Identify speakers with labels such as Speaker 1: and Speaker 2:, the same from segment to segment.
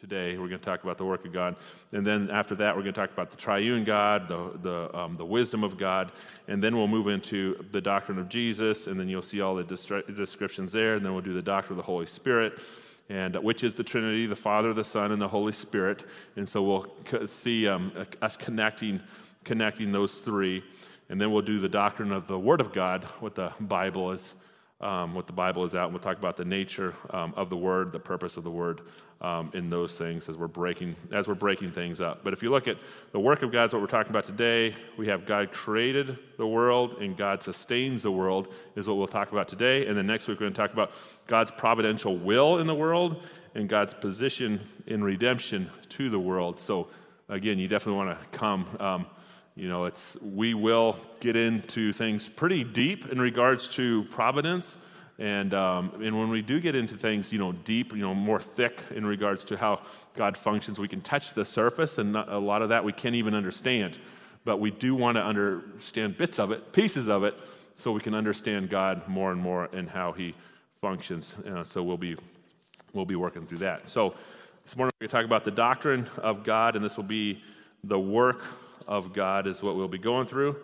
Speaker 1: today. We're going to talk about the work of God. And then after that, we're going to talk about the triune God, the, the, um, the wisdom of God. And then we'll move into the doctrine of Jesus. And then you'll see all the descriptions there. And then we'll do the doctrine of the Holy Spirit. And uh, which is the Trinity, the Father, the Son, and the Holy Spirit. And so we'll see um, us connecting, connecting those three. And then we'll do the doctrine of the Word of God, what the Bible is um, what the Bible is out, and we'll talk about the nature um, of the Word, the purpose of the Word um, in those things as we're breaking as we're breaking things up. But if you look at the work of God, is what we're talking about today. We have God created the world and God sustains the world is what we'll talk about today. And then next week we're going to talk about God's providential will in the world and God's position in redemption to the world. So again, you definitely want to come. Um, you know, it's, we will get into things pretty deep in regards to providence. And, um, and when we do get into things, you know, deep, you know, more thick in regards to how God functions, we can touch the surface, and not, a lot of that we can't even understand. But we do want to understand bits of it, pieces of it, so we can understand God more and more and how He functions. Uh, so we'll be, we'll be working through that. So this morning we're going to talk about the doctrine of God, and this will be the work of God, is what we'll be going through.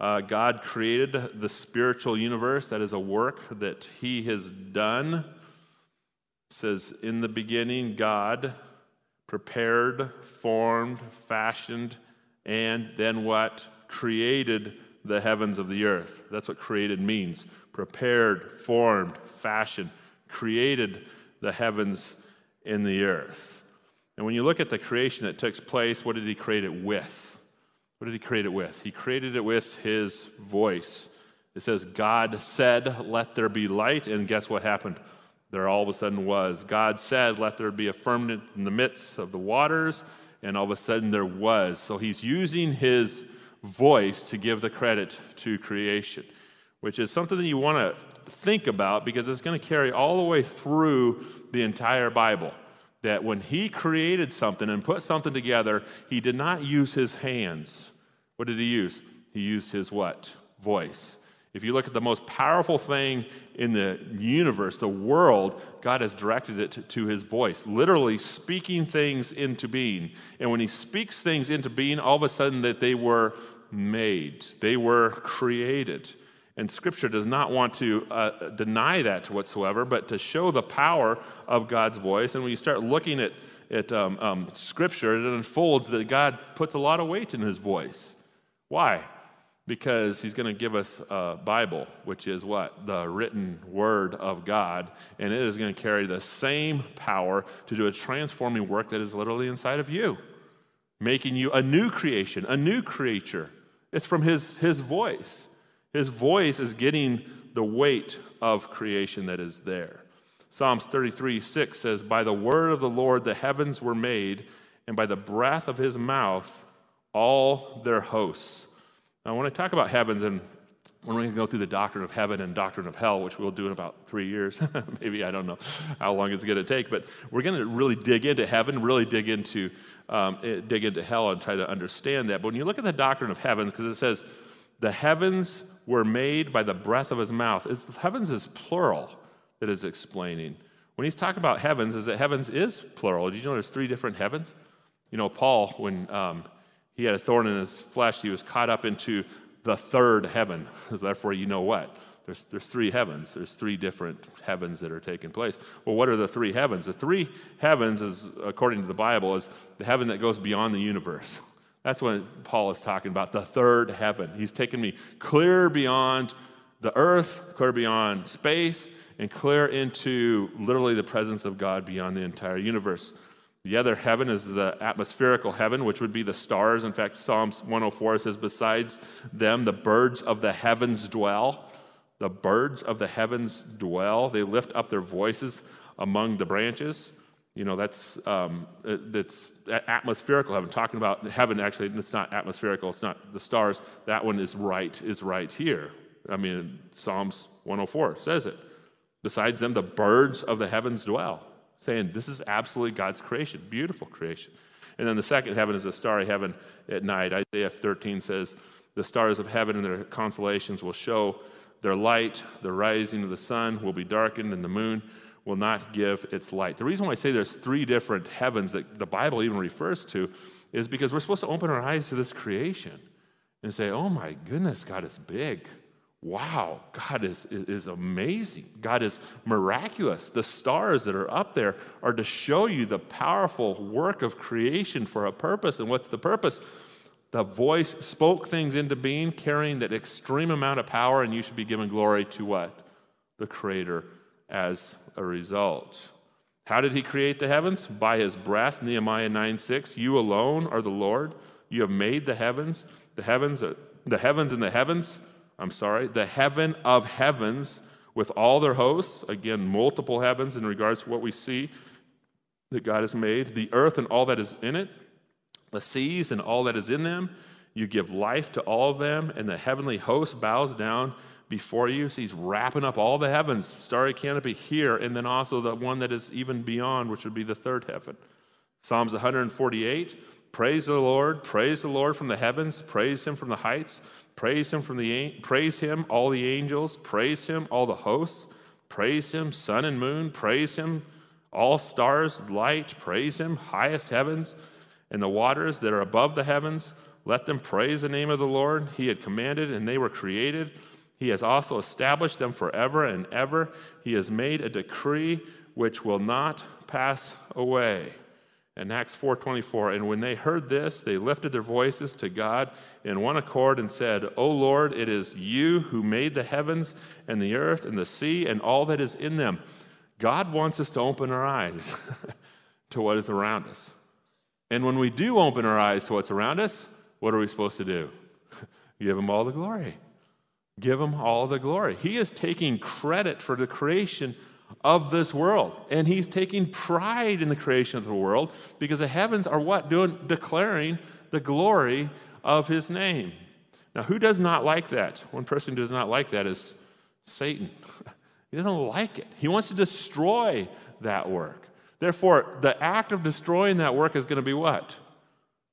Speaker 1: Uh, God created the spiritual universe. That is a work that He has done. It says, In the beginning, God prepared, formed, fashioned, and then what? Created the heavens of the earth. That's what created means. Prepared, formed, fashioned, created the heavens in the earth. And when you look at the creation that took place, what did he create it with? What did he create it with? He created it with his voice. It says, God said, Let there be light. And guess what happened? There all of a sudden was. God said, Let there be a firmament in the midst of the waters. And all of a sudden there was. So he's using his voice to give the credit to creation, which is something that you want to think about because it's going to carry all the way through the entire Bible that when he created something and put something together, he did not use his hands. What did he use? He used his what? Voice. If you look at the most powerful thing in the universe, the world, God has directed it to, to, his voice, literally speaking things into being. And when he speaks things into being, all of a sudden that they were made, they were created. And Scripture does not want to uh, deny that whatsoever, but to show the power of God's voice. And when you start looking at, at um, um, Scripture, it unfolds that God puts a lot of weight in His voice. Why? Because He's going to give us a Bible, which is what? The written Word of God. And it is going to carry the same power to do a transforming work that is literally inside of you, making you a new creation, a new creature. It's from His, his voice. His voice is getting the weight of creation that is there. Psalms 33 6 says, By the word of the Lord the heavens were made, and by the breath of his mouth all their hosts. Now, when I talk about heavens, and when we go through the doctrine of heaven and doctrine of hell, which we'll do in about three years, maybe I don't know how long it's going to take, but we're going to really dig into heaven, really dig into um, eh, dig into hell, and try to understand that. But when you look at the doctrine of heaven, because it says the heavens were made by the breath of his mouth. It's, heavens is plural that is explaining. When he's talking about heavens, is that heavens is plural. Did you know there's three different heavens? You know, Paul, when um, he had a thorn in his flesh, he was caught up into the third heaven. Therefore, you know what? There's, there's three heavens. There's three different heavens that are taking place. Well, what are the three heavens? The three heavens, is, according to the Bible, is the heaven that goes beyond the universe. That's what Paul is talking about, the third heaven. He's taken me clear beyond the earth, clear beyond space, and clear into literally the presence of God beyond the entire universe. The other heaven is the atmospherical heaven, which would be the stars. In fact, Psalms 104 says, Besides them, the birds of the heavens dwell. The birds of the heavens dwell. They lift up their voices among the branches. You know, that's, um, that's atmospherical heaven. Talking about heaven, actually, it's not atmospherical, it's not the stars. That one is right, is right here. I mean, Psalms 104 says it. Besides them, the birds of the heavens dwell, saying this is absolutely God's creation, beautiful creation. And then the second heaven is a starry heaven at night. Isaiah 13 says, The stars of heaven and their constellations will show their light. The rising of the sun will be darkened, and the moon will not give its light. The reason why I say there's three different heavens that the Bible even refers to is because we're supposed to open our eyes to this creation and say, oh my goodness, God is big. Wow, God is, is amazing. God is miraculous. The stars that are up there are to show you the powerful work of creation for a purpose. And what's the purpose? The voice spoke things into being, carrying that extreme amount of power, and you should be given glory to what? The Creator as a result. How did he create the heavens? By his breath, Nehemiah 9 6. You alone are the Lord. You have made the heavens, the heavens, the heavens and the heavens, I'm sorry, the heaven of heavens with all their hosts. Again, multiple heavens in regards to what we see that God has made, the earth and all that is in it, the seas and all that is in them. You give life to all of them, and the heavenly host bows down before you. So he's wrapping up all the heavens, starry canopy here, and then also the one that is even beyond, which would be the third heaven. Psalms 148 Praise the Lord, praise the Lord from the heavens, praise him from the heights, praise him from the praise him all the angels, praise him all the hosts, praise him sun and moon, praise him all stars, light, praise him highest heavens and the waters that are above the heavens. Let them praise the name of the Lord. He had commanded and they were created. He has also established them forever and ever. He has made a decree which will not pass away. And Acts 4:24, and when they heard this, they lifted their voices to God in one accord and said, "O Lord, it is you who made the heavens and the earth and the sea and all that is in them." God wants us to open our eyes to what is around us. And when we do open our eyes to what's around us, what are we supposed to do? Give him all the glory. Give him all the glory. He is taking credit for the creation of this world. And he's taking pride in the creation of the world because the heavens are what? Doing declaring the glory of his name. Now, who does not like that? One person who does not like that is Satan. he doesn't like it. He wants to destroy that work. Therefore, the act of destroying that work is going to be what?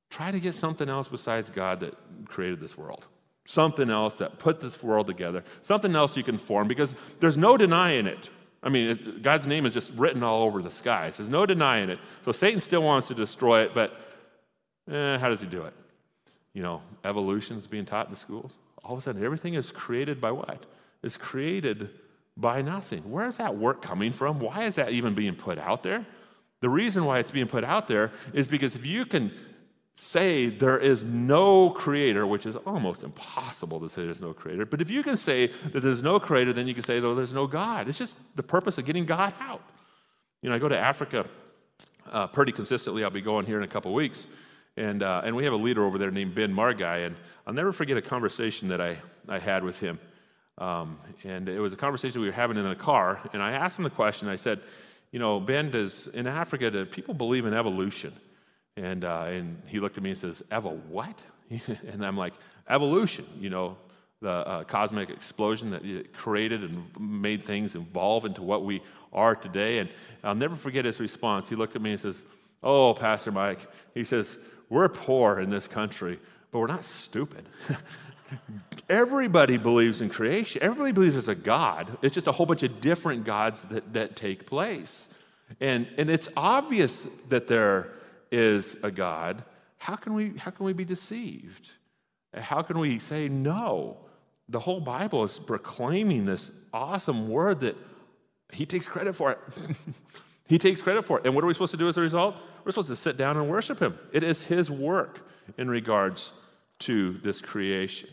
Speaker 1: Try to get something else besides God that created this world something else that put this world together, something else you can form, because there's no denying it. I mean, it, God's name is just written all over the sky. So there's no denying it. So Satan still wants to destroy it, but eh, how does he do it? You know, evolution is being taught in the schools. All of a sudden, everything is created by what? Is created by nothing. Where is that work coming from? Why is that even being put out there? The reason why it's being put out there is because if you can say there is no creator, which is almost impossible to say there's no creator, but if you can say that there's no creator, then you can say, though, there's no God. It's just the purpose of getting God out. You know, I go to Africa uh, pretty consistently. I'll be going here in a couple weeks. And, uh, and we have a leader over there named Ben Margai. And I'll never forget a conversation that I, I had with him. Um, and it was a conversation we were having in a car. And I asked him the question I said, You know, Ben, does in Africa, do people believe in evolution? And, uh, and he looked at me and says, Eva, what? and I'm like, evolution, you know, the uh, cosmic explosion that created and made things evolve into what we are today. And I'll never forget his response. He looked at me and says, Oh, Pastor Mike, he says, We're poor in this country, but we're not stupid. Everybody believes in creation. Everybody believes there's a God. It's just a whole bunch of different gods that, that take place. And, and it's obvious that there is a God, how can we, how can we be deceived? How can we say no? The whole Bible is proclaiming this awesome word that he takes credit for it. he takes credit for it. And what are we supposed to do as a result? We're supposed to sit down and worship him. It is his work in regards to this creation.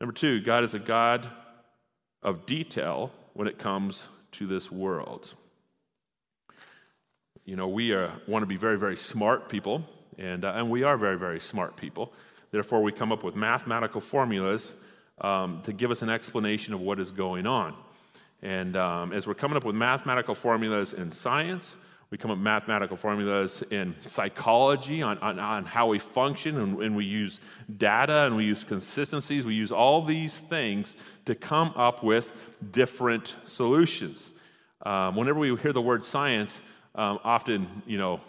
Speaker 1: Number two, God is a God of detail when it comes to this world. You know, we uh, want to be very, very smart people, and, uh, and we are very, very smart people. Therefore, we come up with mathematical formulas um, to give us an explanation of what is going on. And um, as we're coming up with mathematical formulas in science, we come up with mathematical formulas in psychology on, on, on how we function, and, and, we use data and we use consistencies. We use all these things to come up with different solutions. Um, whenever we hear the word science, um, often, you know,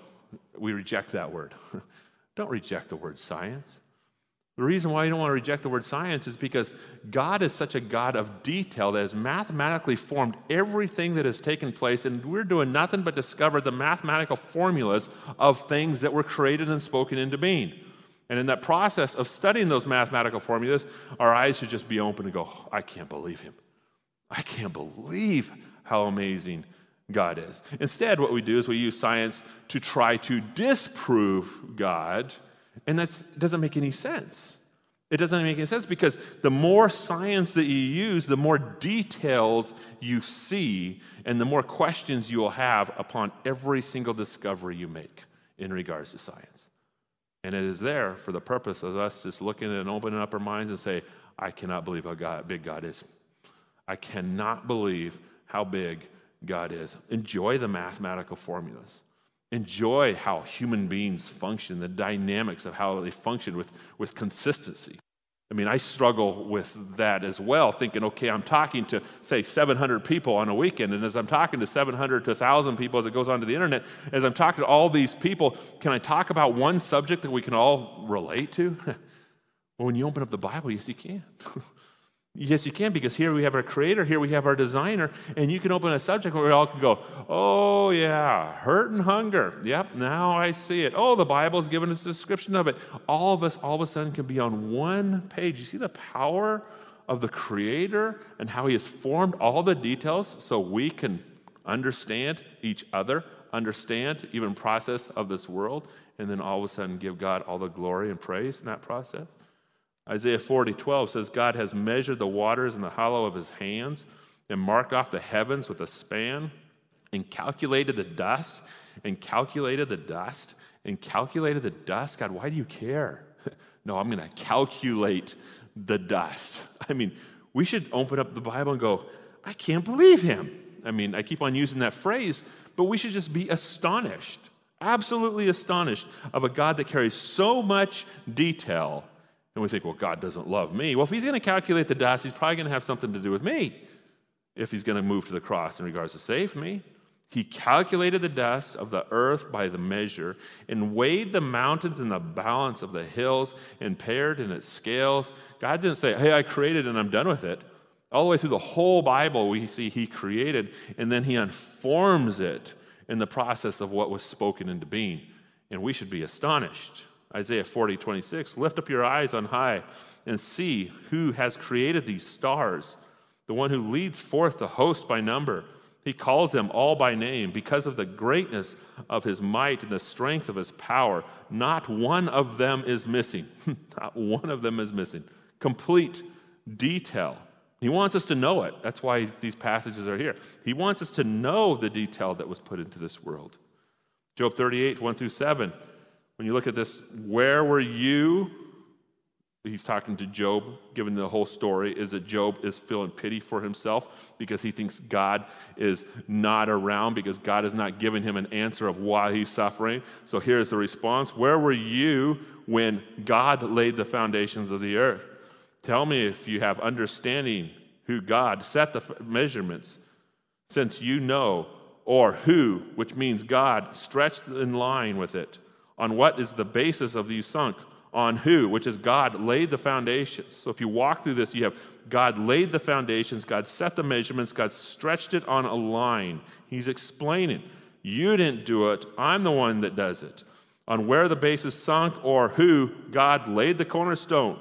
Speaker 1: we reject that word. Don't reject the word science. The reason why you don't want to reject the word science is because God is such a God of detail that has mathematically formed everything that has taken place, and we're doing nothing but discover the mathematical formulas of things that were created and spoken into being. And in that process of studying those mathematical formulas, our eyes should just be open and go, I can't believe him. I can't believe how amazing God is. Instead, what we do is we use science to try to disprove God and that doesn't make any sense. It doesn't make any sense because the more science that you use, the more details you see, and the more questions you will have upon every single discovery you make in regards to science. And it is there for the purpose of us just looking and opening up our minds and say, I cannot believe how God, big God is. I cannot believe how big God is. Enjoy the mathematical formulas enjoy how human beings function, the dynamics of how they function with, with consistency. I mean, I struggle with that as well, thinking, okay, I'm talking to, say, 700 people on a weekend, and as I'm talking to 700 to 1,000 people as it goes onto the internet, as I'm talking to all these people, can I talk about one subject that we can all relate to? well, when you open up the Bible, yes, you can. Yes, you can, because here we have our creator, here we have our designer, and you can open a subject where we all can go, oh, yeah, hurt and hunger. Yep, now I see it. Oh, the Bible's given us a description of it. All of us, all of a sudden, can be on one page. You see the power of the creator and how he has formed all the details so we can understand each other, understand even process of this world, and then all of a sudden give God all the glory and praise in that process? Isaiah 40, 12 says, God has measured the waters in the hollow of his hands and marked off the heavens with a span and calculated the dust and calculated the dust and calculated the dust. God, why do you care? no, I'm going to calculate the dust. I mean, we should open up the Bible and go, I can't believe him. I mean, I keep on using that phrase, but we should just be astonished, absolutely astonished of a God that carries so much detail and we think, well, God doesn't love me. Well, if he's going to calculate the dust, he's probably going to have something to do with me if he's going to move to the cross in regards to save me. He calculated the dust of the earth by the measure and weighed the mountains in the balance of the hills and paired in its scales. God didn't say, hey, I created and I'm done with it. All the way through the whole Bible, we see He created and then He unforms it in the process of what was spoken into being. And we should be astonished Isaiah 40, 26. Lift up your eyes on high and see who has created these stars, the one who leads forth the host by number. He calls them all by name because of the greatness of his might and the strength of his power. Not one of them is missing. Not one of them is missing. Complete detail. He wants us to know it. That's why these passages are here. He wants us to know the detail that was put into this world. Job 38, 1 through 7. When you look at this, where were you? He's talking to Job, given the whole story, is that Job is feeling pity for himself because he thinks God is not around, because God has not given him an answer of why he's suffering. So here's the response Where were you when God laid the foundations of the earth? Tell me if you have understanding who God set the measurements, since you know, or who, which means God, stretched in line with it on what is the basis of you sunk? On who, which is God, laid the foundations. So if you walk through this, you have God laid the foundations, God set the measurements, God stretched it on a line. He's explaining, You didn't do it, I'm the one that does it. On where the base is sunk or who, God laid the cornerstone.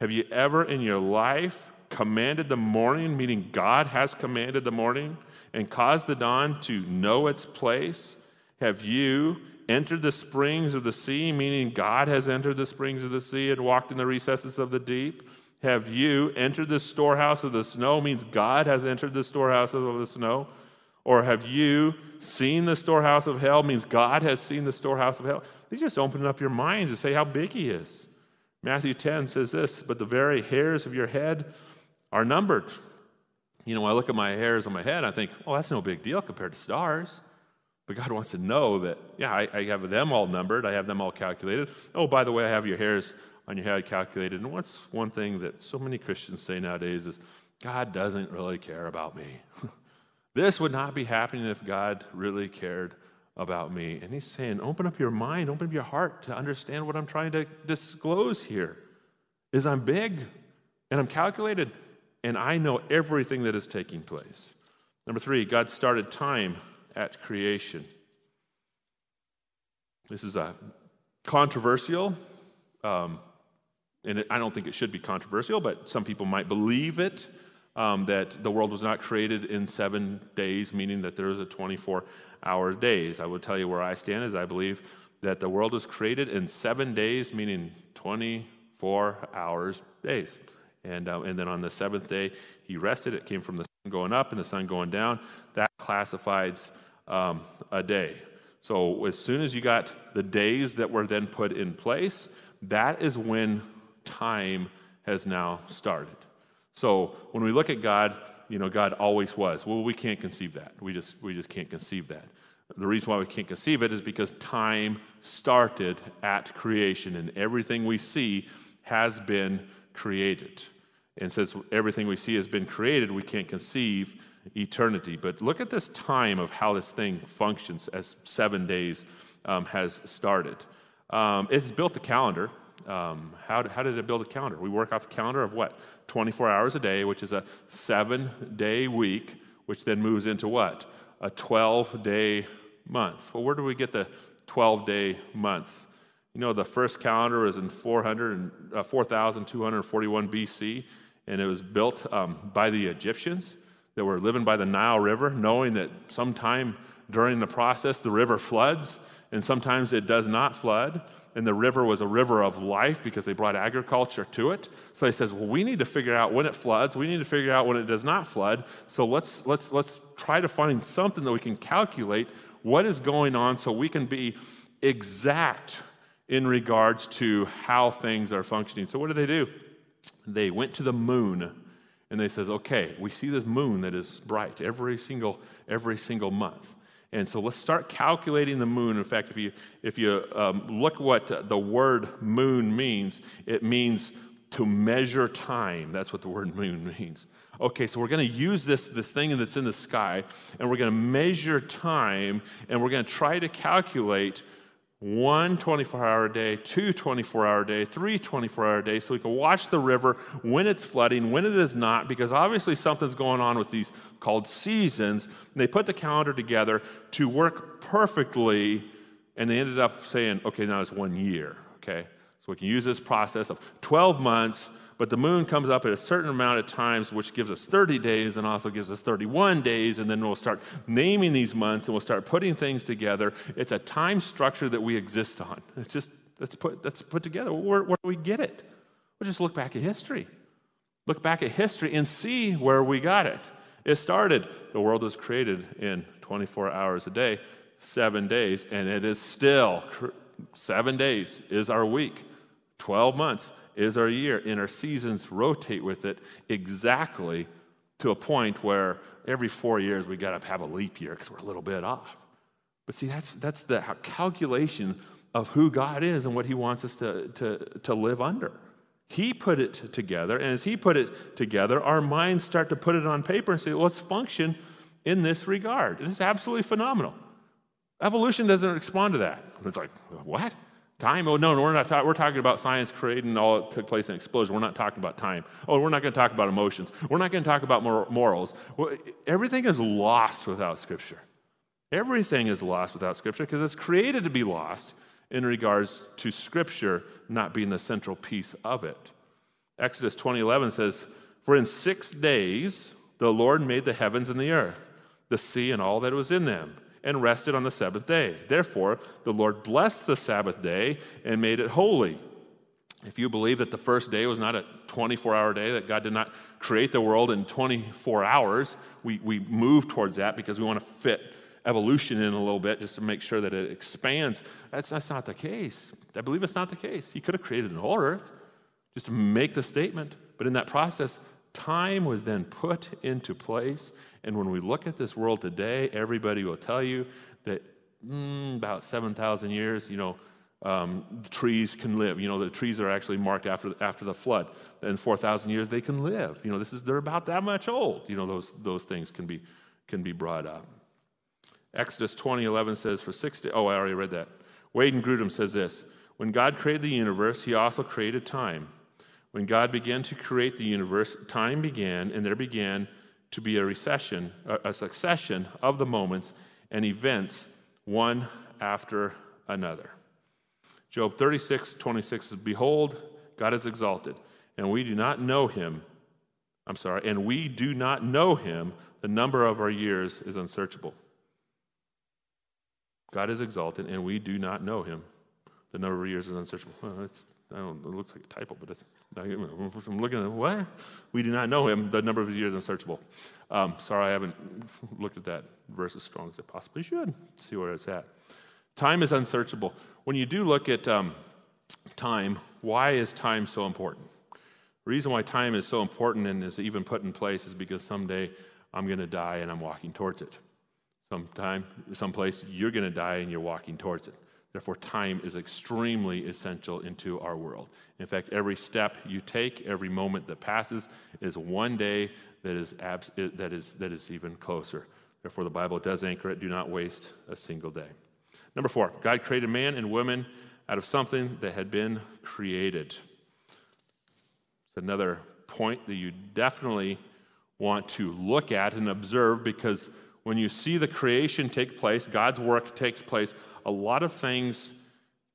Speaker 1: Have you ever in your life commanded the morning, meaning God has commanded the morning, and caused the dawn to know its place? Have you entered the springs of the sea, meaning God has entered the springs of the sea and walked in the recesses of the deep? Have you entered the storehouse of the snow, means God has entered the storehouse of the snow? Or have you seen the storehouse of hell, means God has seen the storehouse of hell? They just open up your minds to say how big He is. Matthew 10 says this, but the very hairs of your head are numbered. You know, I look at my hairs on my head, I think, oh, that's no big deal compared to stars. But God wants to know that, yeah, I, I, have them all numbered, I have them all calculated. Oh, by the way, I have your hairs on your head calculated. And what's one thing that so many Christians say nowadays is, God doesn't really care about me. this would not be happening if God really cared about me. And He's saying, open up your mind, open up your heart to understand what I'm trying to disclose here. is I'm big and I'm calculated and I know everything that is taking place. Number three, God started time at creation. This is a controversial, um, and it, I don't think it should be controversial, but some people might believe it. Um, that the world was not created in seven days, meaning that there is a 24 hour days. I will tell you where I stand is I believe that the world was created in seven days, meaning 24 hours days. And, uh, and then on the seventh day, he rested. It came from the going up and the sun going down. That classifies um, a day. So as soon as you got the days that were then put in place, that is when time has now started. So when we look at God, you know, God always was. Well, we can't conceive that. We just we just can't conceive that. The reason why we can't conceive it is because time started at creation, and everything we see has been created. And since everything we see has been created, we can't conceive eternity. But look at this time of how this thing functions as seven days um, has started. Um, it's built a calendar. Um, how, how did it build a calendar? We work off a calendar of what? 24 hours a day, which is a seven day week, which then moves into what? A 12 day month. Well, where do we get the 12 day month? You know, the first calendar was in 400 uh, 4,241 BC, and it was built um, by the Egyptians that were living by the Nile River, knowing that sometime during the process the river floods and sometimes it does not flood. And the river was a river of life because they brought agriculture to it. So he says, well, we need to figure out when it floods. We need to figure out when it does not flood. So let's, let's, let's try to find something that we can calculate what is going on so we can be exact in regards to how things are functioning. So what do they do? They went to the moon and they says, okay, we see this moon that is bright every single every single month. And so let's start calculating the moon. In fact, if you if you um, look what the word moon means, it means to measure time. That's what the word moon means. Okay, so we're going to use this, this thing that's in the sky, and we're going to measure time, and we're going to try to calculate one 24 hour day, two 24 hour day, three 24 hour day, so we can watch the river when it's flooding, when it is not, because obviously something's going on with these called seasons. And they put the calendar together to work perfectly, and they ended up saying, okay, now it's one year, okay? So we can use this process of 12 months but the moon comes up at a certain amount of times, which gives us 30 days and also gives us 31 days. And then we'll start naming these months and we'll start putting things together. It's a time structure that we exist on. It's just, let's put, let's put together. Where, where do we get it? We'll just look back at history. Look back at history and see where we got it. It started, the world was created in 24 hours a day, seven days, and it is still seven days is our week, 12 months is our year, and our seasons rotate with it exactly to a point where every four years we got to have a leap year because we're a little bit off. But see, that's, that's the calculation of who God is and what He wants us to, to, to live under. He put it together, and as He put it together, our minds start to put it on paper and say, let's function in this regard. It is absolutely phenomenal. Evolution doesn't respond to that. It's like, what? Time? Oh, no, we're not talking. We're talking about science creating all that took place in explosion. We're not talking about time. Oh, we're not going to talk about emotions. We're not going to talk about mor- morals. Well, everything is lost without Scripture. Everything is lost without Scripture because it's created to be lost in regards to Scripture not being the central piece of it. Exodus 20:11 says, "For in six days the Lord made the heavens and the earth, the sea and all that was in them." And rested on the seventh day. Therefore, the Lord blessed the Sabbath day and made it holy. If you believe that the first day was not a 24 hour day, that God did not create the world in 24 hours, we, we move towards that because we want to fit evolution in a little bit just to make sure that it expands. That's, that's not the case. I believe it's not the case. He could have created an whole earth just to make the statement, but in that process, time was then put into place and when we look at this world today, everybody will tell you that mm, about 7,000 years, you know, um, trees can live. You know, the trees are actually marked after, after the flood. In 4,000 years, they can live. You know, this is, they're about that much old. You know, those, those things can be, can be brought up. Exodus 20, 11 says, for six days, oh, I already read that. Wayne and Grudem says this When God created the universe, he also created time. When God began to create the universe, time began, and there began to be a recession, a succession of the moments and events, one after another. Job 36, 26 says, Behold, God is exalted, and we do not know him. I'm sorry, and we do not know him. The number of our years is unsearchable. God is exalted, and we do not know him. The number of years is unsearchable. Well, I don't, it looks like a typo, but it's, I'm looking at what? We do not know him. The number of his years is unsearchable. Um, sorry, I haven't looked at that verse as strong as I possibly should. See where it's at. Time is unsearchable. When you do look at um, time, why is time so important? The reason why time is so important and is even put in place is because someday I'm going to die and I'm walking towards it. Sometime, someplace you're going to die and you're walking towards it. Therefore, time is extremely essential into our world. In fact, every step you take, every moment that passes, is one day that is, abs- that is, that is even closer. Therefore, the Bible does anchor it do not waste a single day. Number four, God created man and woman out of something that had been created. It's another point that you definitely want to look at and observe because when you see the creation take place, God's work takes place, a lot of things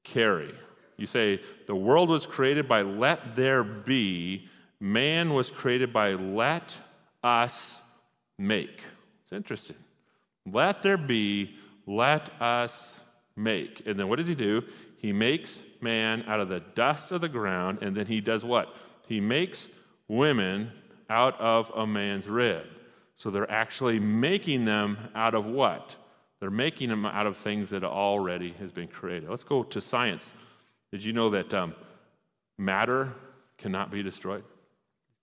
Speaker 1: carry. You say, the world was created by let there be, man was created by let us make. It's interesting. Let there be, let us make. And then what does he do? He makes man out of the dust of the ground, and then he does what? He makes women out of a man's rib. So they're actually making them out of what? They're making them out of things that already has been created. Let's go to science. Did you know that um, matter cannot be destroyed?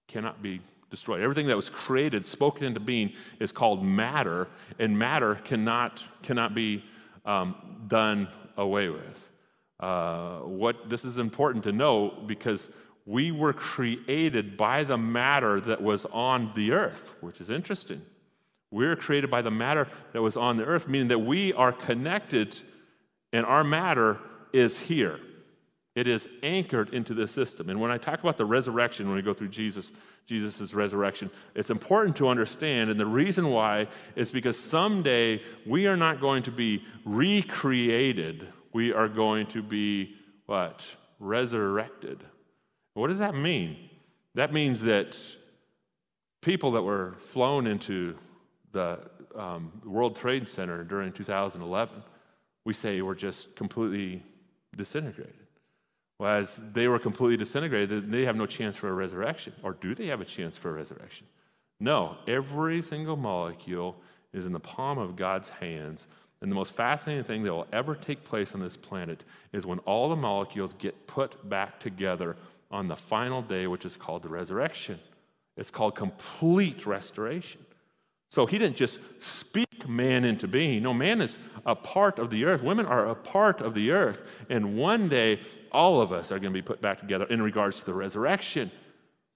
Speaker 1: Cannot be destroyed. Everything that was created, spoken into being, is called matter, and matter cannot, cannot be um, done away with. Uh, what this is important to know because we were created by the matter that was on the earth, which is interesting. We're created by the matter that was on the earth, meaning that we are connected and our matter is here. It is anchored into the system. And when I talk about the resurrection, when we go through Jesus, Jesus' resurrection, it's important to understand. And the reason why is because someday we are not going to be recreated. We are going to be what? Resurrected. What does that mean? That means that people that were flown into the um, World Trade Center during 2011, we say were just completely disintegrated. Well, as they were completely disintegrated, they have no chance for a resurrection. Or do they have a chance for a resurrection? No, every single molecule is in the palm of God's hands. And the most fascinating thing that will ever take place on this planet is when all the molecules get put back together on the final day, which is called the resurrection. It's called complete restoration. So he didn't just speak man into being. No, man is a part of the earth. Women are a part of the earth. And one day, all of us are going to be put back together in regards to the resurrection.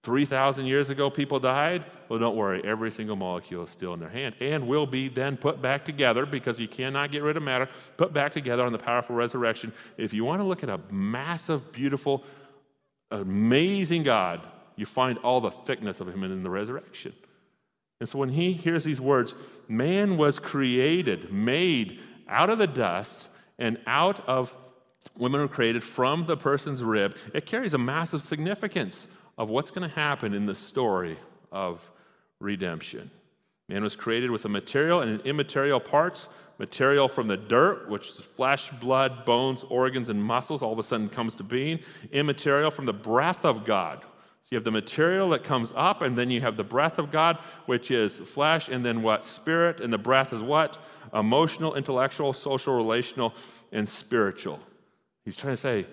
Speaker 1: 3,000 years ago, people died. Well, don't worry, every single molecule is still in their hand and will be then put back together because you cannot get rid of matter, put back together on the powerful resurrection. If you want to look at a massive, beautiful, amazing God, you find all the thickness of Him in the resurrection. And so when he hears these words, man was created, made out of the dust and out of women were created from the person's rib, it carries a massive significance of what's going to happen in the story of redemption. Man was created with a material and an immaterial parts. Material from the dirt, which is flesh, blood, bones, organs, and muscles, all of a sudden comes to being. Immaterial from the breath of God, so you have the material that comes up, and then you have the breath of God, which is flesh, and then what? Spirit, and the breath is what? Emotional, intellectual, social, relational, and spiritual. He's trying to say,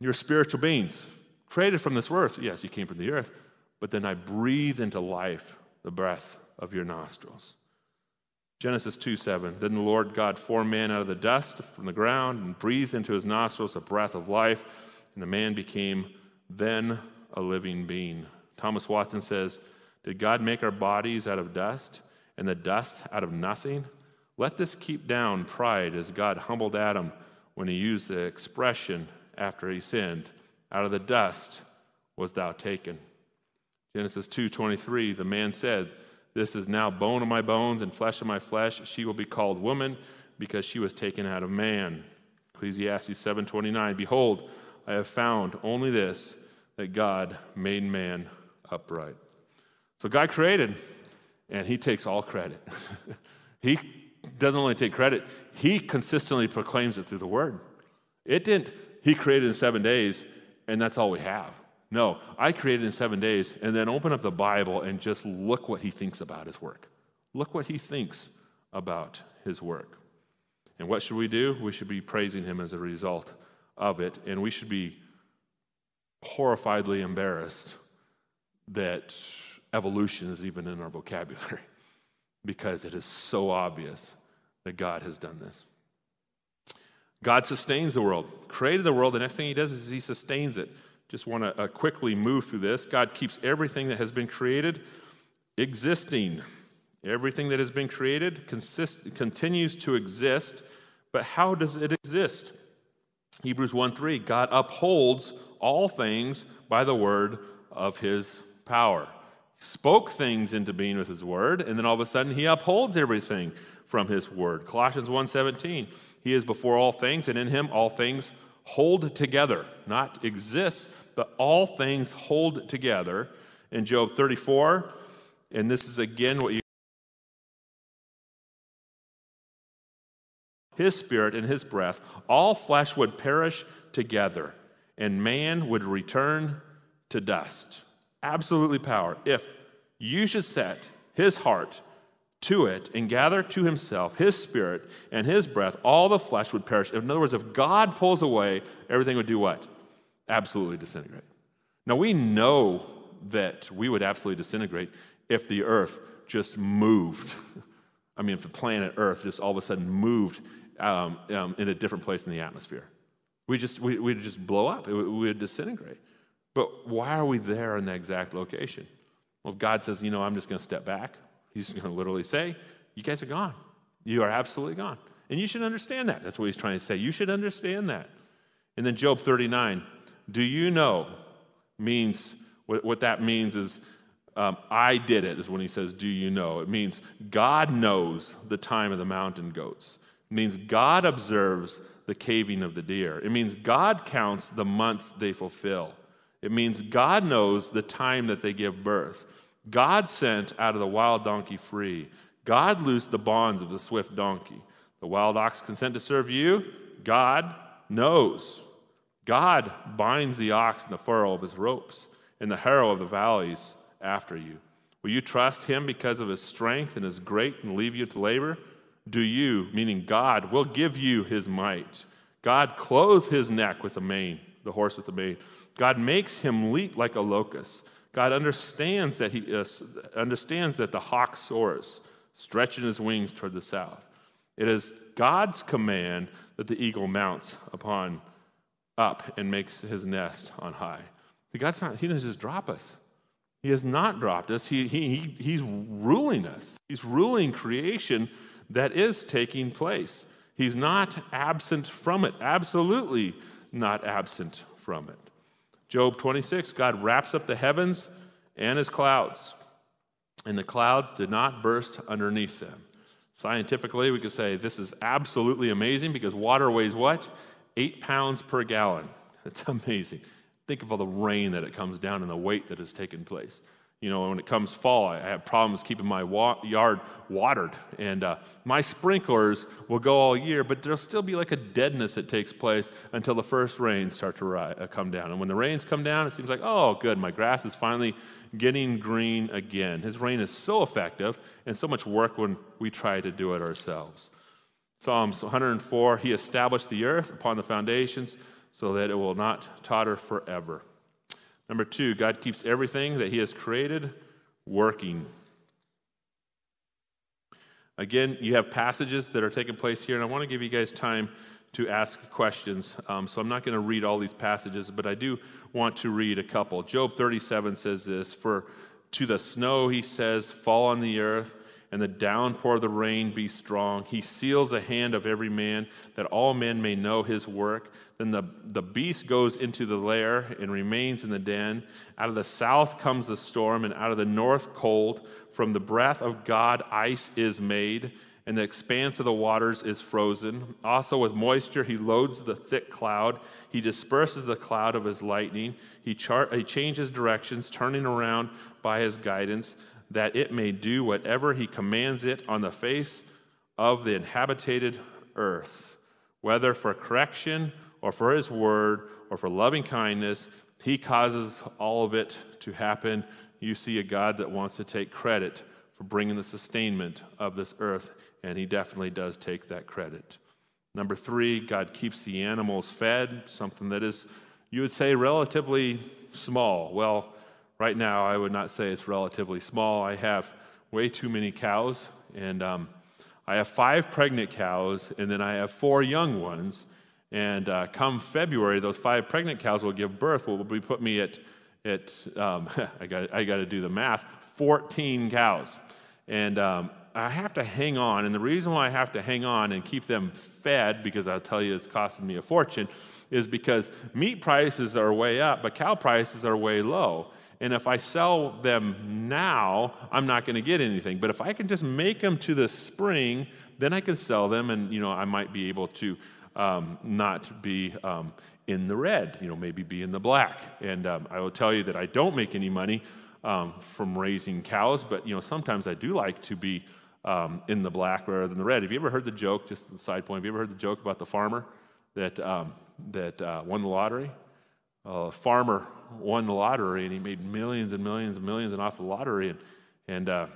Speaker 1: you're spiritual beings, created from this earth. Yes, you came from the earth, but then I breathe into life the breath of your nostrils. Genesis 2 7. Then the Lord God formed man out of the dust from the ground and breathed into his nostrils a breath of life, and the man became then a living being. Thomas Watson says, Did God make our bodies out of dust and the dust out of nothing? Let this keep down pride as God humbled Adam when he used the expression after he sinned out of the dust was thou taken. Genesis 2:23 the man said, This is now bone of my bones and flesh of my flesh. She will be called woman because she was taken out of man. Ecclesiastes 7:29 Behold, I have found only this that God made man upright. So God created and he takes all credit. he doesn't only take credit, he consistently proclaims it through the word. It didn't he created in 7 days and that's all we have. No, I created in seven days and then open up the Bible and just look what he thinks about his work. Look what he thinks about his work. And what should we do? We should be praising him as a result of it. And we should be horrifiedly embarrassed that evolution is even in our vocabulary because it is so obvious that God has done this. God sustains the world, created the world. The next thing he does is he sustains it. Just want to uh, quickly move through this. God keeps everything that has been created existing. Everything that has been created consist, continues to exist, but how does it exist? Hebrews 1 3 God upholds all things by the word of his power. He spoke things into being with his word, and then all of a sudden he upholds everything from his word. Colossians 1 17 He is before all things, and in him all things hold together, not exist, but all things hold together. In Job 34, and this is again what you his spirit and his breath, all flesh would perish together, and man would return to dust. Absolutely power. If you should set his heart to it and gather to himself his spirit and his breath, all the flesh would perish. In other words, if God pulls away, everything would do what? Absolutely disintegrate. Now, we know that we would absolutely disintegrate if the earth just moved. I mean, if the planet Earth just all of a sudden moved um, um, in a different place in the atmosphere. We just, we, we'd just blow up, we would disintegrate. But why are we there in that exact location? Well, God says, you know, I'm just going to step back, He's going to literally say, You guys are gone. You are absolutely gone. And you should understand that. That's what he's trying to say. You should understand that. And then Job 39, do you know means, what, what that means is, um, I did it, is when he says, do you know? It means God knows the time of the mountain goats. It means God observes the caving of the deer. It means God counts the months they fulfill. It means God knows the time that they give birth. God sent out of the wild donkey free. God loosed the bonds of the swift donkey. The wild ox consent to serve you. God knows. God binds the ox in the furrow of his ropes, in the harrow of the valleys after you. Will you trust him because of his strength and his great and leave you to labor? Do you, meaning God, will give you his might. God clothes his neck with a mane, the horse with a mane. God makes him leap like a locust. God understands that he uh, understands that the hawk soars, stretching his wings toward the south. It is God's command that the eagle mounts upon up and makes his nest on high. God's not, he doesn't just drop us. He has not dropped us. He, he, he, he's ruling us. He's ruling creation that is taking place. He's not absent from it. Absolutely not absent from it. Job 26, God wraps up the heavens and his clouds, and the clouds did not burst underneath them. Scientifically, we could say this is absolutely amazing because water weighs what? Eight pounds per gallon. It's amazing. Think of all the rain that it comes down and the weight that has taken place. You know, when it comes fall, I have problems keeping my wa- yard watered. And uh, my sprinklers will go all year, but there'll still be like a deadness that takes place until the first rains start to ri- uh, come down. And when the rains come down, it seems like, oh, good, my grass is finally getting green again. His rain is so effective and so much work when we try to do it ourselves. Psalms 104 He established the earth upon the foundations so that it will not totter forever. Number two, God keeps everything that He has created working. Again, you have passages that are taking place here, and I want to give you guys time to ask questions. Um, so I'm not going to read all these passages, but I do want to read a couple. Job 37 says this For to the snow, he says, fall on the earth, and the downpour of the rain be strong. He seals the hand of every man, that all men may know his work, Then the, the beast goes into the lair and remains in the den. Out of the south comes the storm, and out of the north cold. From the breath of God, ice is made, and the expanse of the waters is frozen. Also, with moisture, he loads the thick cloud. He disperses the cloud of his lightning. He, char- he changes directions, turning around by his guidance, that it may do whatever he commands it on the face of the inhabited earth, whether for correction or for his word or for loving kindness. He causes all of it to happen. You see a God that wants to take credit for bringing the sustainment of this earth and he definitely does take that credit. Number three, God keeps the animals fed, something that is, you would say, relatively small. Well, right now, I would not say it's relatively small. I have way too many cows, and um, I have five pregnant cows, and then I have four young ones. And uh, come February, those five pregnant cows will give birth, will be put me at, at um, I got I to do the math, 14 cows. And um, I have to hang on. And the reason why I have to hang on and keep them fed, because I'll tell you it's costing me a fortune, is because meat prices are way up, but cow prices are way low. And if I sell them now, I'm not going to get anything. But if I can just make them to the spring, then I can sell them, and you know I might be able to um, not be um, in the red. You know, maybe be in the black. And um, I will tell you that I don't make any money um, from raising cows, but you know sometimes I do like to be um, in the black rather than the red. Have you ever heard the joke, just a side point, have you ever heard the joke about the farmer that, um, that uh, won the lottery? A farmer won the lottery and he made millions and millions and millions and off the lottery. And, and uh,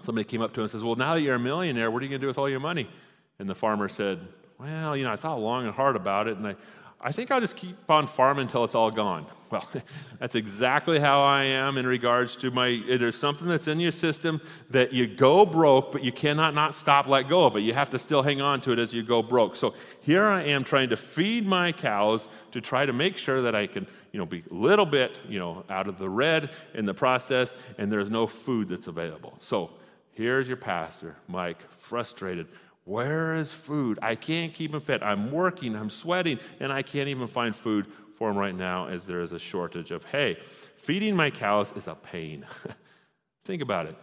Speaker 1: somebody came up to him and says, Well, now that you're a millionaire, what are you going to do with all your money? And the farmer said, Well, you know, I thought long and hard about it, and I, I think I'll just keep on farming until it's all gone. Well, that's exactly how I am in regards to my. There's something that's in your system that you go broke, but you cannot not stop, let go of it. You have to still hang on to it as you go broke. So here I am trying to feed my cows to try to make sure that I can, you know, be a little bit, you know, out of the red in the process, and there's no food that's available. So here's your pastor, Mike, frustrated where is food? I can't keep him fed. I'm working, I'm sweating, and I can't even find food for him right now as there is a shortage of hay. Feeding my cows is a pain. Think about it.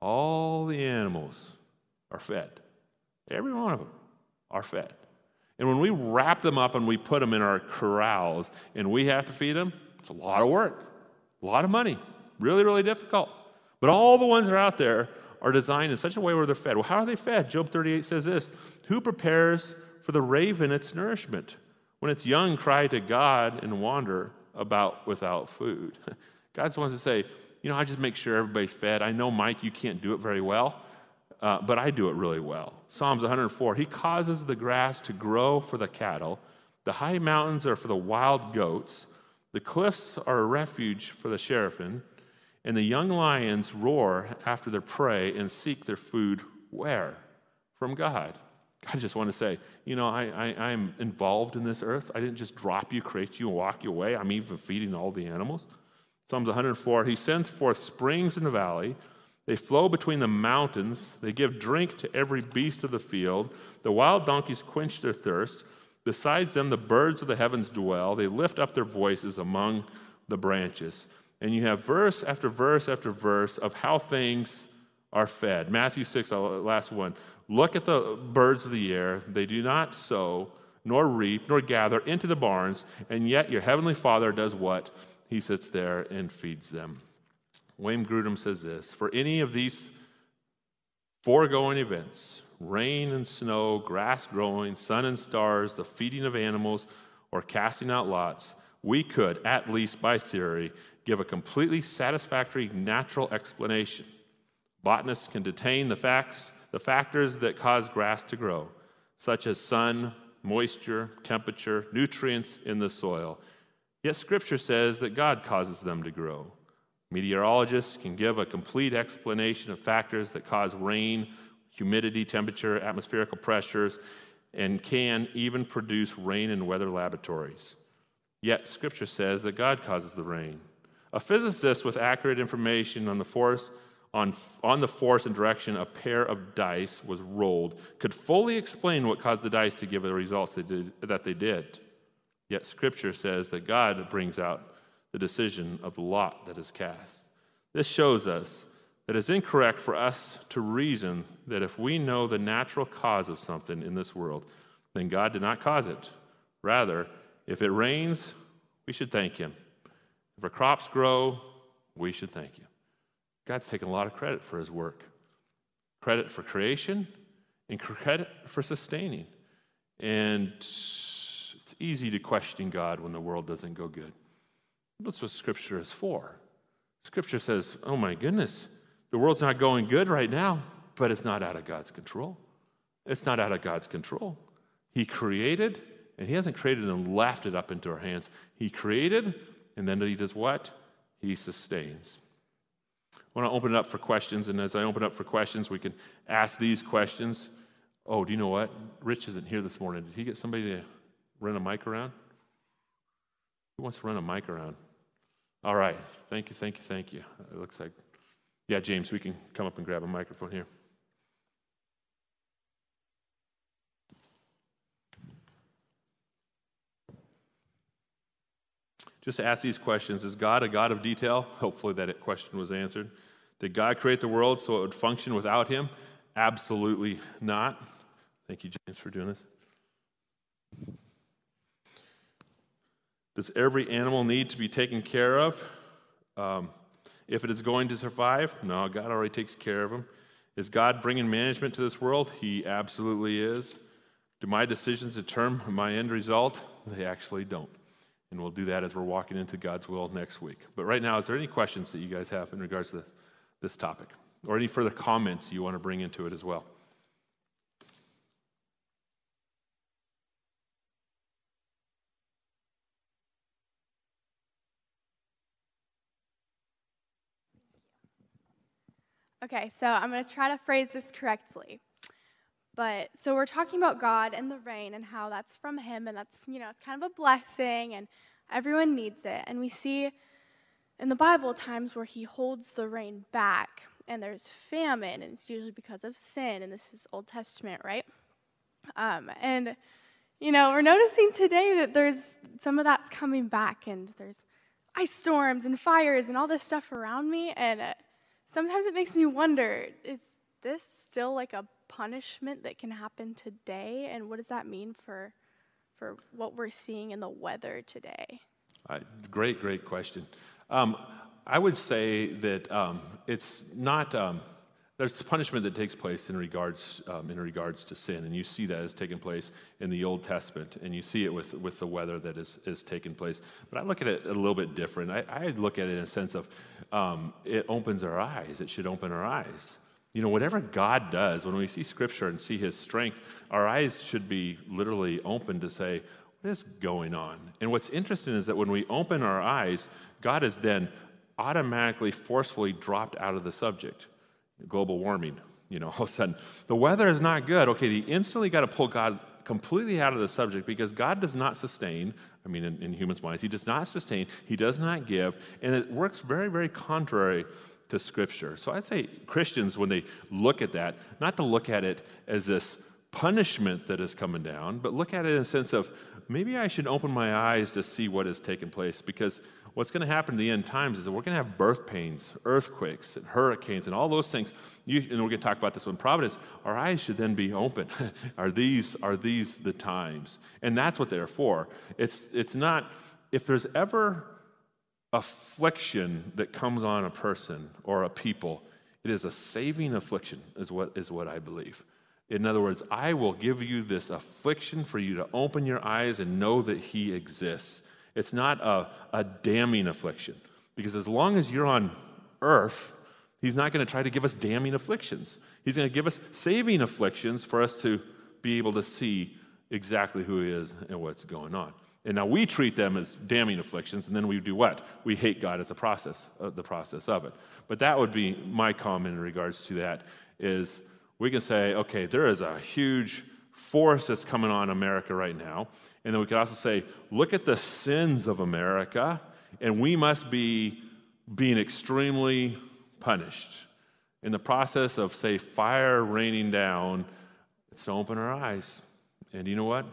Speaker 1: All the animals are fed, every one of them are fed. And when we wrap them up and we put them in our corrals and we have to feed them, it's a lot of work, a lot of money, really, really difficult. But all the ones that are out there are designed in such a way where they're fed. Well, how are they fed? Job 38 says this Who prepares for the raven its nourishment? When its young cry to God and wander about without food. God wants to say, you know, I just make sure everybody's fed. I know, Mike, you can't do it very well, uh, but I do it really well. Psalms 104 He causes the grass to grow for the cattle, the high mountains are for the wild goats, the cliffs are a refuge for the shephanim. And the young lions roar after their prey and seek their food where? From God. God just want to say, you know, I, I, am involved in this earth. I didn't just drop you, create you, and walk you away. I'm even feeding all the animals. Psalms 104 He sends forth springs in the valley. They flow between the mountains. They give drink to every beast of the field. The wild donkeys quench their thirst. Besides them, the birds of the heavens dwell. They lift up their voices among the branches and you have verse after verse after verse of how things are fed. Matthew 6, uh, last one. Look at the birds of the air. They do not sow, nor reap, nor gather into the barns, and yet your heavenly Father does what? He sits there and feeds them. Wayne Grudem says this For any of these foregoing events, rain and snow, grass growing, sun and stars, the feeding of animals, or casting out lots, we could, at least by theory, give a completely satisfactory natural explanation. Botanists can detain the facts, the factors that cause grass to grow, such as sun, moisture, temperature, nutrients in the soil. Yet Scripture says that God causes them to grow. Meteorologists can give a complete explanation of factors that cause rain, humidity, temperature, atmospherical pressures, and can even produce rain in weather laboratories. Yet Scripture says that God causes the rain. A physicist with accurate information on the force on, on the force and direction a pair of dice was rolled could fully explain what caused the dice to give the results they did, that they did. Yet Scripture says that God brings out the decision of the lot that is cast. This shows us that it's incorrect for us to reason that if we know the natural cause of something in this world, then God did not cause it. Rather, if it rains, we should thank Him. If our crops grow, we should thank you. God's taken a lot of credit for His work credit for creation and credit for sustaining. And it's easy to question God when the world doesn't go good. That's what Scripture is for. Scripture says, oh my goodness, the world's not going good right now, but it's not out of God's control. It's not out of God's control. He created, and He hasn't created and left it up into our hands. He created, and then He does what? He sustains. I want to open it up for questions, and as I open up for questions, we can ask these questions. Oh, do you know what? Rich isn't here this morning. Did he get somebody to run a mic around? Who wants to run a mic around? All right. Thank you, thank you, thank you. It looks like, yeah, James, we can come up and grab a microphone here. Just ask these questions Is God a God of detail? Hopefully, that question was answered. Did God create the world so it would function without Him? Absolutely not. Thank you, James, for doing this. Does every animal need to be taken care of? Um, if it is going to survive? No, God already takes care of them. Is God bringing management to this world? He absolutely is. Do my decisions determine my end result? They actually don't. And we'll do that as we're walking into God's will next week. But right now, is there any questions that you guys have in regards to this, this topic? Or any further comments you want to bring into it as well?
Speaker 2: Okay, so I'm going to try to phrase this correctly. But so we're talking about God and the rain and how that's from Him and that's, you know, it's kind of a blessing and everyone needs it. And we see in the Bible times where He holds the rain back and there's famine and it's usually because of sin. And this is Old Testament, right? Um, and, you know, we're noticing today that there's some of that's coming back and there's ice storms and fires and all this stuff around me. And, uh, sometimes it makes me wonder is this still like a punishment that can happen today? And what does that mean for, for what we're seeing in the weather today?
Speaker 1: Uh, great, great question. Um, I would say that um, it's not. Um, there's punishment that takes place in regards um, in regards to sin, and you see that as taking place in the Old Testament, and you see it with with the weather that is is taking place. But I look at it a little bit different. I, I look at it in a sense of um, it opens our eyes. It should open our eyes. You know, whatever God does, when we see Scripture and see His strength, our eyes should be literally open to say, "What is going on?" And what's interesting is that when we open our eyes, God is then automatically, forcefully dropped out of the subject global warming. You know, all of a sudden, the weather is not good. Okay, you instantly got to pull God completely out of the subject because God does not sustain. I mean, in, in humans' minds, He does not sustain, He does not give, and it works very, very contrary to Scripture. So I'd say Christians, when they look at that, not to look at it as this punishment that is coming down, but look at it in a sense of maybe I should open my eyes to see what has taken place because what's going to happen in the end times is that we're going to have birth pains, earthquakes, and hurricanes, and all those things. You, and we're going to talk about this in Providence. Our eyes should then be open. are these are these the times? And that's what they're for. It's it's not if there's ever affliction that comes on a person or a people, it is a saving affliction, is what is what I believe. In other words, I will give you this affliction for you to open your eyes and know that He exists. It's not a, a damning affliction. Because as long as you're on earth, He's not going to try to give us damning afflictions. He's going to give us saving afflictions for us to be able to see exactly who He is and what's going on. And now we treat them as damning afflictions, and then we do what? We hate God as a process, uh, the process of it. But that would be my comment in regards to that is we can say, okay, there is a huge force that's coming on America right now. And then we could also say, look at the sins of America, and we must be being extremely punished. In the process of, say, fire raining down, it's to open our eyes. And you know what?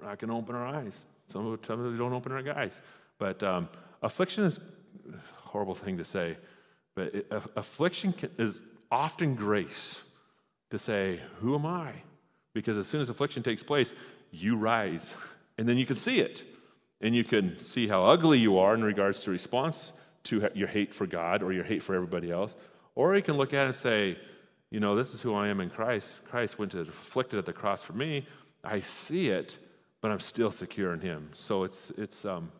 Speaker 1: Going to open our eyes. Some of them don't open our eyes. But um, affliction is a horrible thing to say, but it, affliction can, is often grace to say, Who am I? Because as soon as affliction takes place, you rise, and then you can see it. And you can see how ugly you are in regards to response to your hate for God or your hate for everybody else. Or you can look at it and say, you know, this is who I am in Christ. Christ went to afflicted at the cross for me. I see it, but I'm still secure in Him. So it's it's um,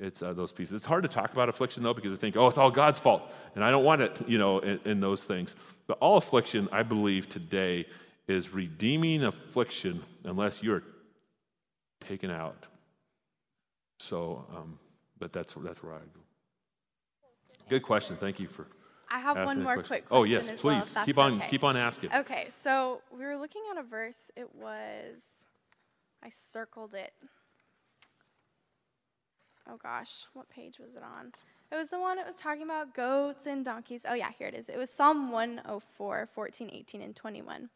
Speaker 1: it's uh, those pieces. It's hard to talk about affliction though because we think, oh, it's all God's fault, and I don't want it, you know, in, in those things. But all affliction, I believe today, is redeeming affliction unless you're taken out. So, um, but that's that's where I go. Good question. Thank you for.
Speaker 2: I have one more
Speaker 1: question.
Speaker 2: quick
Speaker 1: Oh yes,
Speaker 2: as
Speaker 1: please
Speaker 2: well,
Speaker 1: keep on
Speaker 2: okay.
Speaker 1: keep on asking.
Speaker 2: Okay, so we were looking at a verse. It was, I circled it. Oh gosh, what page was it on? It was the one that was talking about goats and donkeys. Oh yeah, here it is. It was Psalm 104, 14, 18, and 21.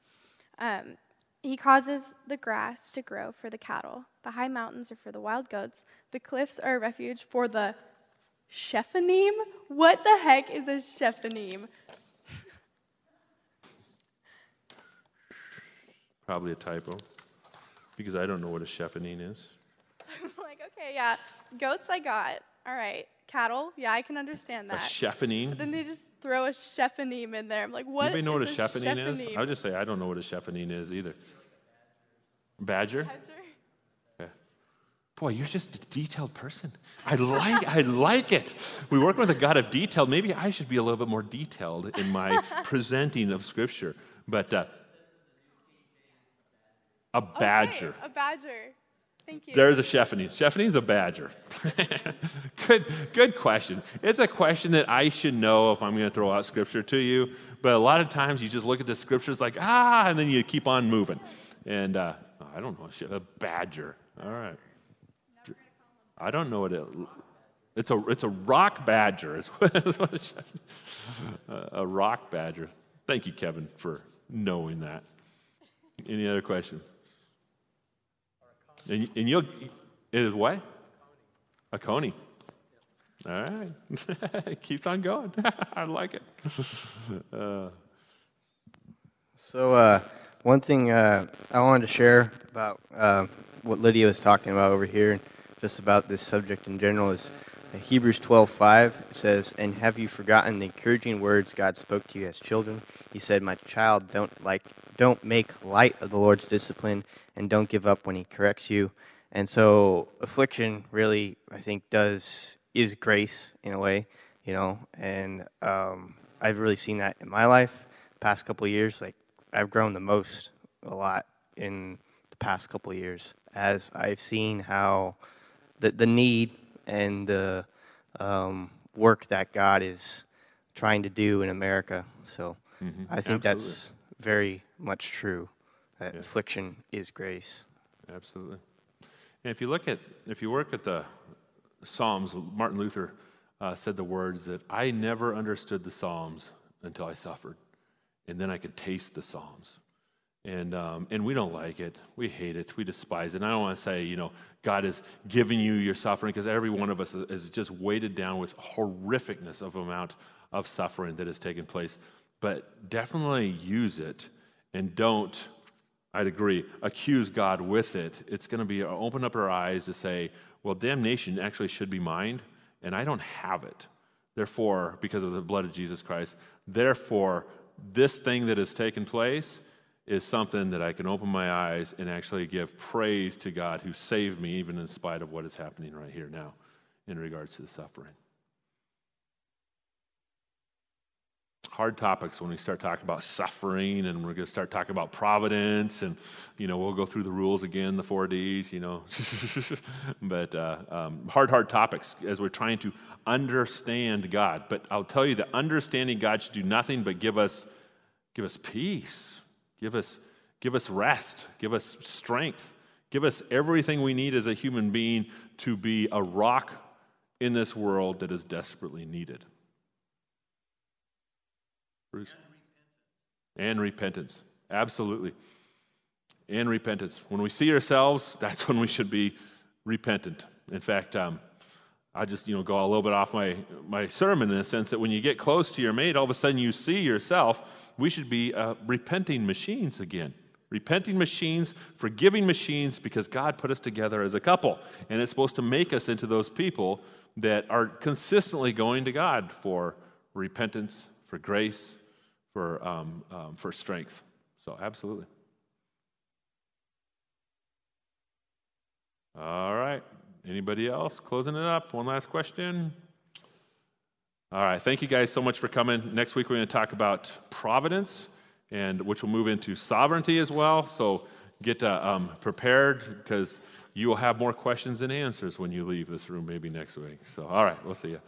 Speaker 2: Um, he causes the grass to grow for the cattle. The high mountains are for the wild goats. The cliffs are a refuge for the Shephanim? What the heck is a Shephanim?
Speaker 1: Probably a typo, because I don't know what a Shephanim is.
Speaker 2: So I'm like, okay, yeah. Goats I got. All right. Cattle, yeah, I can understand
Speaker 1: A
Speaker 2: that.
Speaker 1: Shephanim?
Speaker 2: But then they just throw a Shephanim in there. I'm like, what
Speaker 1: Anybody know what a Shephanim is? I would just say I don't know what a Shephanim is either. Badger?
Speaker 2: Badger?
Speaker 1: Yeah. Boy, you're just a detailed person. I like, I like it. We work with a God of detail. Maybe I should be a little bit more detailed in my presenting of Scripture. But uh, a
Speaker 2: Okay,
Speaker 1: badger.
Speaker 2: a badger. Thank you.
Speaker 1: There's a Shephanim. Shephanim's a badger. good, good question. It's a question that I should know if I'm going to throw out scripture to you. But a lot of times you just look at the scriptures like, ah, and then you keep on moving. And uh, I don't know, a badger. All right. I don't know what it it's a it's a rock badger is what, is what a, a rock badger. Thank you, Kevin, for knowing that. Any other questions? And, and you'll, it is what? A coney. All right. Keeps on going. I like it. Uh,
Speaker 3: So, uh, one thing uh, I wanted to share about uh, what Lydia was talking about over here, just about this subject in general, is uh, Hebrews 12:5 says, "And have you forgotten the encouraging words God spoke to you as children? He said, "My child, don't like, don't make light of the Lord's discipline, and don't give up when He corrects you." And so, affliction really, I think, does is grace in a way, you know. And um, I've really seen that in my life. Past couple of years, like I've grown the most a lot in the past couple of years as I've seen how the the need and the um, work that God is trying to do in America. So
Speaker 1: Mhm,
Speaker 3: I think that's very much true. That
Speaker 1: Yeah.
Speaker 3: affliction is grace.
Speaker 1: Absolutely. And if you look at, if you work at the Psalms, Martin Luther uh, said the words that I never understood the Psalms until I suffered, and then I could taste the Psalms. And, um, and we don't like it. We hate it. We despise it. And I don't want to say, you know, God is giving you your suffering because every one of us is, is just weighted down with horrificness of amount of suffering that has taken place. But definitely use it and don't I'd agree. Accuse God with it. It's going to be open up our eyes to say, well, damnation actually should be mine, and I don't have it. Therefore, because of the blood of Jesus Christ, therefore, this thing that has taken place is something that I can open my eyes and actually give praise to God who saved me, even in spite of what is happening right here now in regards to the suffering. Hard topics when we start talking about suffering and we're going to start talking about providence and you know we'll go through the rules again the four d's you know. But uh, um, hard hard topics as we're trying to understand god. But i'll tell you that understanding god should do nothing but give us give us peace give us give us rest give us strength give us everything we need as a human being to be a rock in this world that is desperately needed Bruce? And repentance. Absolutely. And repentance. When we see ourselves, that's when we should be repentant. In fact, um, I just you know go a little bit off my my sermon in the sense that when you get close to your mate, all of a sudden you see yourself. We should be uh, repenting machines again. Repenting machines, forgiving machines, because God put us together as a couple. And it's supposed to make us into those people that are consistently going to God for repentance, for grace, for, um, um, for strength. So, absolutely. All right. Anybody else? Closing it up. One last question. All right. Thank you guys so much for coming. Next week, we're going to talk about providence, and which will move into sovereignty as well. So, get uh, um, prepared because you will have more questions than answers when you leave this room maybe next week. So, all right. We'll see you.